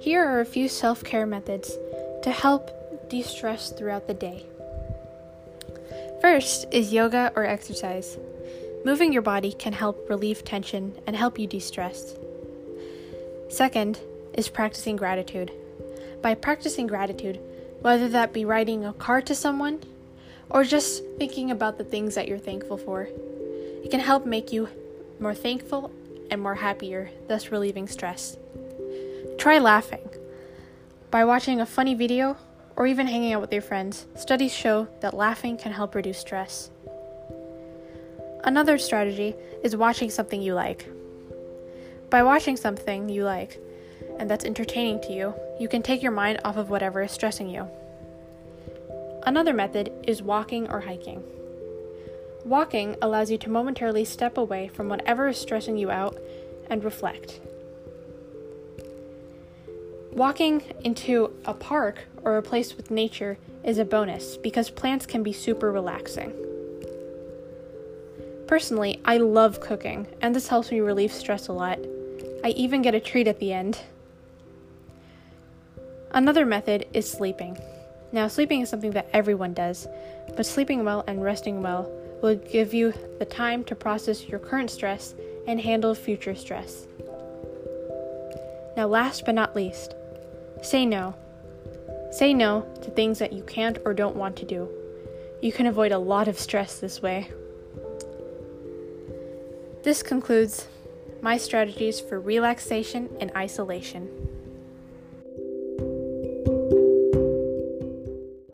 Here are a few self care methods to help de stress throughout the day. First is yoga or exercise. Moving your body can help relieve tension and help you de stress. Second is practicing gratitude. By practicing gratitude, whether that be writing a card to someone or just thinking about the things that you're thankful for, it can help make you more thankful and more happier, thus relieving stress. Try laughing. By watching a funny video or even hanging out with your friends, studies show that laughing can help reduce stress. Another strategy is watching something you like. By watching something you like and that's entertaining to you, you can take your mind off of whatever is stressing you. Another method is walking or hiking. Walking allows you to momentarily step away from whatever is stressing you out and reflect. Walking into a park or a place with nature is a bonus because plants can be super relaxing. Personally, I love cooking, and this helps me relieve stress a lot. I even get a treat at the end. Another method is sleeping. Now, sleeping is something that everyone does, but sleeping well and resting well will give you the time to process your current stress and handle future stress. Now, last but not least, Say no. Say no to things that you can't or don't want to do. You can avoid a lot of stress this way. This concludes my strategies for relaxation and isolation.